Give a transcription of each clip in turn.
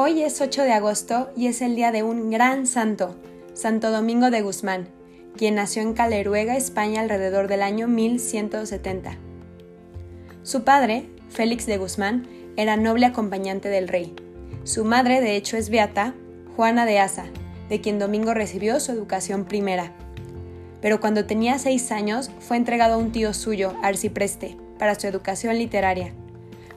Hoy es 8 de agosto y es el día de un gran santo, Santo Domingo de Guzmán, quien nació en Caleruega, España, alrededor del año 1170. Su padre, Félix de Guzmán, era noble acompañante del rey. Su madre, de hecho, es beata, Juana de Asa, de quien Domingo recibió su educación primera. Pero cuando tenía seis años fue entregado a un tío suyo, Arcipreste, para su educación literaria.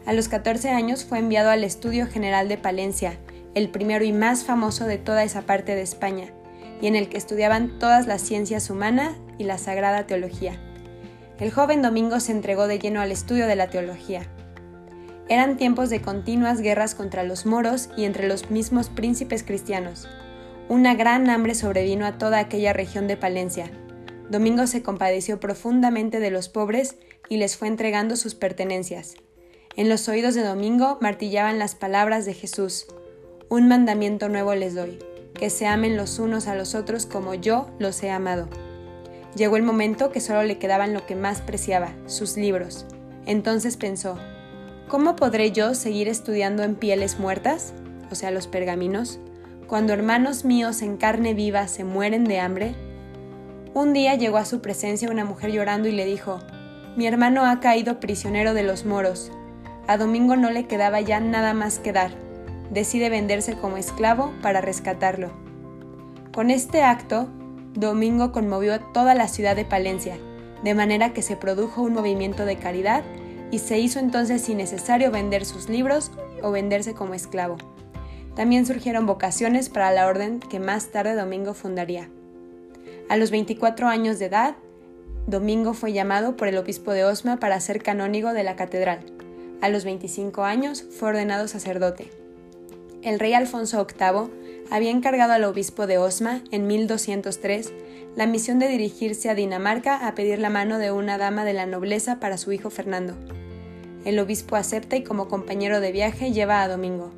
A los 14 años fue enviado al Estudio General de Palencia, el primero y más famoso de toda esa parte de España, y en el que estudiaban todas las ciencias humanas y la sagrada teología. El joven Domingo se entregó de lleno al estudio de la teología. Eran tiempos de continuas guerras contra los moros y entre los mismos príncipes cristianos. Una gran hambre sobrevino a toda aquella región de Palencia. Domingo se compadeció profundamente de los pobres y les fue entregando sus pertenencias. En los oídos de Domingo martillaban las palabras de Jesús. Un mandamiento nuevo les doy, que se amen los unos a los otros como yo los he amado. Llegó el momento que solo le quedaban lo que más preciaba, sus libros. Entonces pensó, ¿cómo podré yo seguir estudiando en pieles muertas, o sea, los pergaminos, cuando hermanos míos en carne viva se mueren de hambre? Un día llegó a su presencia una mujer llorando y le dijo, Mi hermano ha caído prisionero de los moros. A Domingo no le quedaba ya nada más que dar. Decide venderse como esclavo para rescatarlo. Con este acto, Domingo conmovió a toda la ciudad de Palencia, de manera que se produjo un movimiento de caridad y se hizo entonces innecesario vender sus libros o venderse como esclavo. También surgieron vocaciones para la orden que más tarde Domingo fundaría. A los 24 años de edad, Domingo fue llamado por el obispo de Osma para ser canónigo de la catedral. A los 25 años fue ordenado sacerdote. El rey Alfonso VIII había encargado al obispo de Osma, en 1203, la misión de dirigirse a Dinamarca a pedir la mano de una dama de la nobleza para su hijo Fernando. El obispo acepta y como compañero de viaje lleva a Domingo.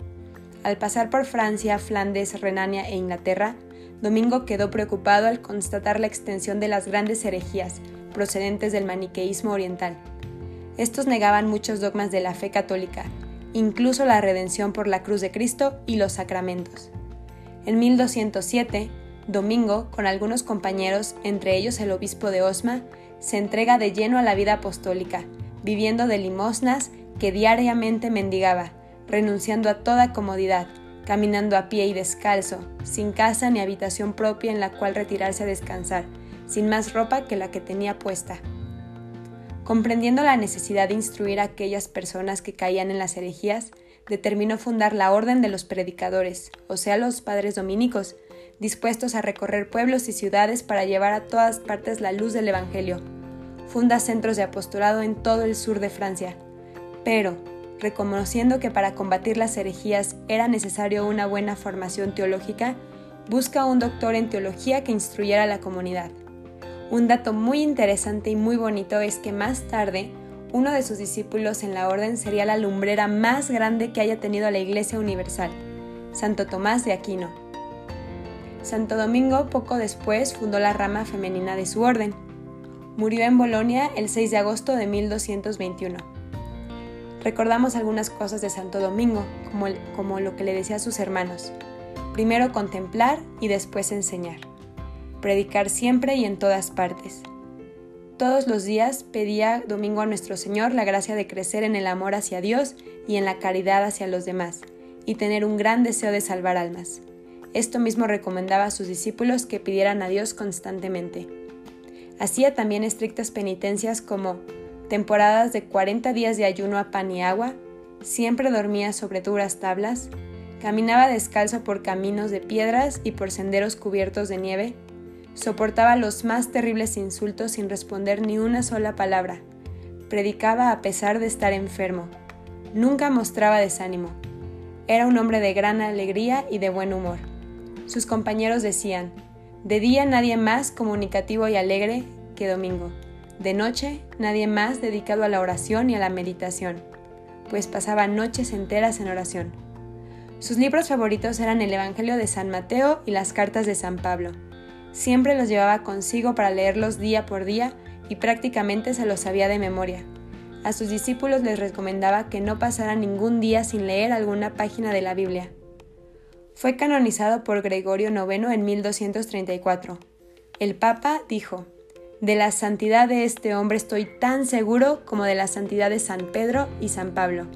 Al pasar por Francia, Flandes, Renania e Inglaterra, Domingo quedó preocupado al constatar la extensión de las grandes herejías procedentes del maniqueísmo oriental. Estos negaban muchos dogmas de la fe católica, incluso la redención por la cruz de Cristo y los sacramentos. En 1207, Domingo, con algunos compañeros, entre ellos el obispo de Osma, se entrega de lleno a la vida apostólica, viviendo de limosnas que diariamente mendigaba, renunciando a toda comodidad, caminando a pie y descalzo, sin casa ni habitación propia en la cual retirarse a descansar, sin más ropa que la que tenía puesta. Comprendiendo la necesidad de instruir a aquellas personas que caían en las herejías, determinó fundar la Orden de los Predicadores, o sea, los padres dominicos, dispuestos a recorrer pueblos y ciudades para llevar a todas partes la luz del Evangelio. Funda centros de apostolado en todo el sur de Francia. Pero, reconociendo que para combatir las herejías era necesario una buena formación teológica, busca un doctor en teología que instruyera a la comunidad. Un dato muy interesante y muy bonito es que más tarde, uno de sus discípulos en la orden sería la lumbrera más grande que haya tenido la Iglesia Universal, Santo Tomás de Aquino. Santo Domingo poco después fundó la rama femenina de su orden. Murió en Bolonia el 6 de agosto de 1221. Recordamos algunas cosas de Santo Domingo, como, lo que le decía a sus hermanos. Primero contemplar y después enseñar. Predicar siempre y en todas partes todos los días pedía Domingo a nuestro Señor la gracia de crecer en el amor hacia Dios y en la caridad hacia los demás, y tener un gran deseo de salvar almas. Esto mismo recomendaba a sus discípulos que pidieran a Dios constantemente. Hacía también estrictas penitencias como temporadas de 40 días de ayuno a pan y agua, siempre dormía sobre duras tablas, caminaba descalzo por caminos de piedras y por senderos cubiertos de nieve, Soportaba los más terribles insultos sin responder ni una sola palabra. Predicaba a pesar de estar enfermo. Nunca mostraba desánimo. Era un hombre de gran alegría y de buen humor. Sus compañeros decían, de día nadie más comunicativo y alegre que Domingo. De noche nadie más dedicado a la oración y a la meditación, pues pasaba noches enteras en oración. Sus libros favoritos eran el Evangelio de San Mateo y las cartas de San Pablo. Siempre los llevaba consigo para leerlos día por día y prácticamente se los sabía de memoria. A sus discípulos les recomendaba que no pasaran ningún día sin leer alguna página de la Biblia. Fue canonizado por Gregorio IX en 1234. El Papa dijo, De la santidad de este hombre estoy tan seguro como de la santidad de San Pedro y San Pablo.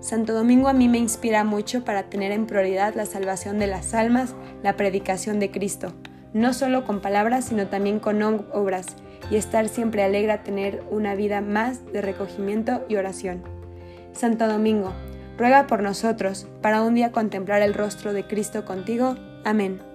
Santo Domingo a mí me inspira mucho para tener en prioridad la salvación de las almas, la predicación de Cristo, no solo con palabras, sino también con obras, y estar siempre alegre a tener una vida más de recogimiento y oración. Santo Domingo, ruega por nosotros, para un día contemplar el rostro de Cristo contigo. Amén.